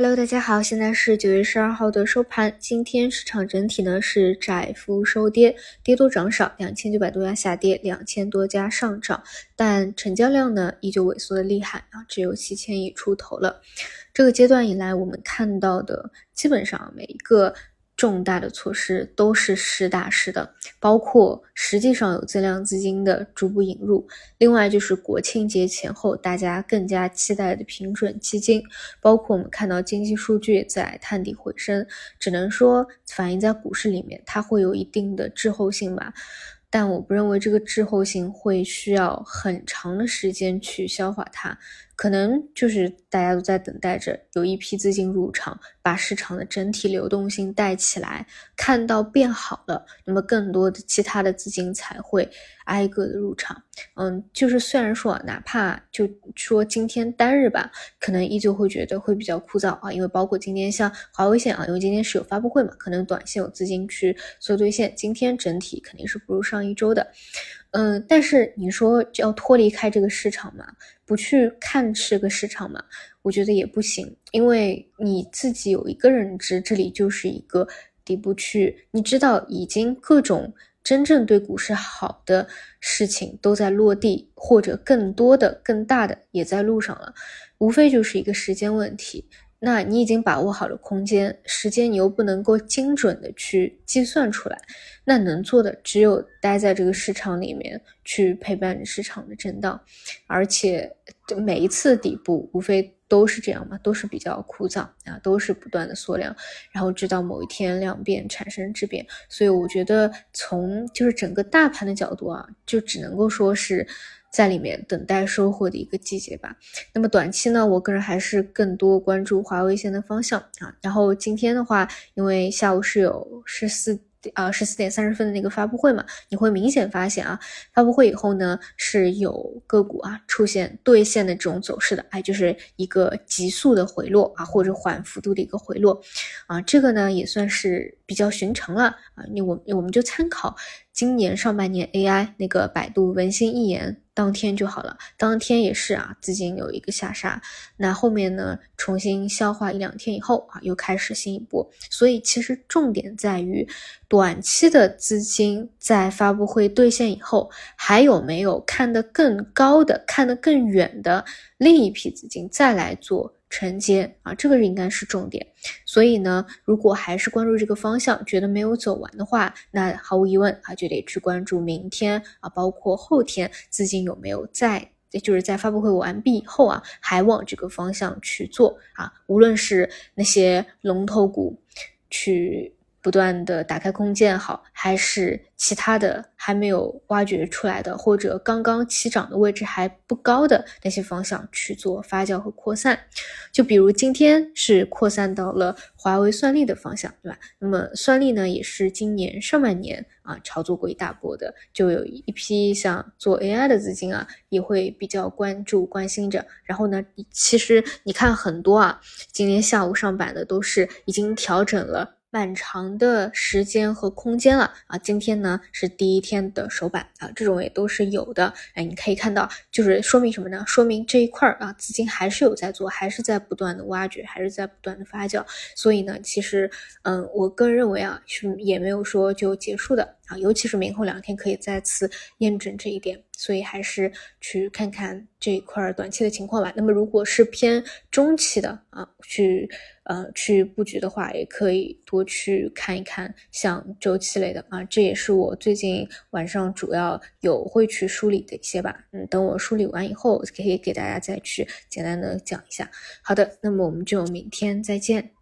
Hello，大家好，现在是九月十二号的收盘。今天市场整体呢是窄幅收跌，跌多涨少，两千九百多家下跌，两千多家上涨，但成交量呢依旧萎缩的厉害啊，只有七千亿出头了。这个阶段以来，我们看到的基本上每一个。重大的措施都是实打实的，包括实际上有增量资金的逐步引入，另外就是国庆节前后大家更加期待的平准基金，包括我们看到经济数据在探底回升，只能说反映在股市里面，它会有一定的滞后性吧。但我不认为这个滞后性会需要很长的时间去消化它，可能就是大家都在等待着有一批资金入场，把市场的整体流动性带起来，看到变好了，那么更多的其他的资金才会挨个的入场。嗯，就是虽然说哪怕就说今天单日吧，可能依旧会觉得会比较枯燥啊，因为包括今天像华为线啊，因为今天是有发布会嘛，可能短线有资金去做兑现，今天整体肯定是不如上。上一周的，嗯，但是你说要脱离开这个市场嘛，不去看这个市场嘛，我觉得也不行，因为你自己有一个认知，这里就是一个底部区域，你知道已经各种真正对股市好的事情都在落地，或者更多的、更大的也在路上了，无非就是一个时间问题。那你已经把握好了空间、时间，你又不能够精准的去计算出来，那能做的只有待在这个市场里面去陪伴市场的震荡，而且每一次底部无非都是这样嘛，都是比较枯燥啊，都是不断的缩量，然后直到某一天量变产生质变，所以我觉得从就是整个大盘的角度啊，就只能够说是。在里面等待收获的一个季节吧。那么短期呢，我个人还是更多关注华为线的方向啊。然后今天的话，因为下午是有十四。啊，十四点三十分的那个发布会嘛，你会明显发现啊，发布会以后呢是有个股啊出现兑现的这种走势的，哎，就是一个急速的回落啊，或者缓幅度的一个回落啊，这个呢也算是比较寻常了啊。你我我们就参考今年上半年 AI 那个百度文心一言。当天就好了，当天也是啊，资金有一个下杀，那后面呢，重新消化一两天以后啊，又开始新一波。所以其实重点在于，短期的资金在发布会兑现以后，还有没有看得更高的、看得更远的另一批资金再来做。承接啊，这个应该是重点。所以呢，如果还是关注这个方向，觉得没有走完的话，那毫无疑问啊，就得去关注明天啊，包括后天资金有没有在，就是在发布会完毕以后啊，还往这个方向去做啊。无论是那些龙头股去。不断的打开空间好，还是其他的还没有挖掘出来的，或者刚刚起涨的位置还不高的那些方向去做发酵和扩散。就比如今天是扩散到了华为算力的方向，对吧？那么算力呢，也是今年上半年啊炒作过一大波的，就有一批像做 AI 的资金啊，也会比较关注关心着。然后呢，其实你看很多啊，今天下午上板的都是已经调整了。蛮长的时间和空间了啊！今天呢是第一天的首板啊，这种也都是有的。哎，你可以看到，就是说明什么呢？说明这一块儿啊，资金还是有在做，还是在不断的挖掘，还是在不断的发酵。所以呢，其实，嗯，我个人认为啊，是也没有说就结束的啊，尤其是明后两天可以再次验证这一点。所以还是去看看这一块短期的情况吧。那么如果是偏中期的啊，去呃去布局的话，也可以多去看一看像周期类的啊。这也是我最近晚上主要有会去梳理的一些吧。嗯，等我梳理完以后，可以给大家再去简单的讲一下。好的，那么我们就明天再见。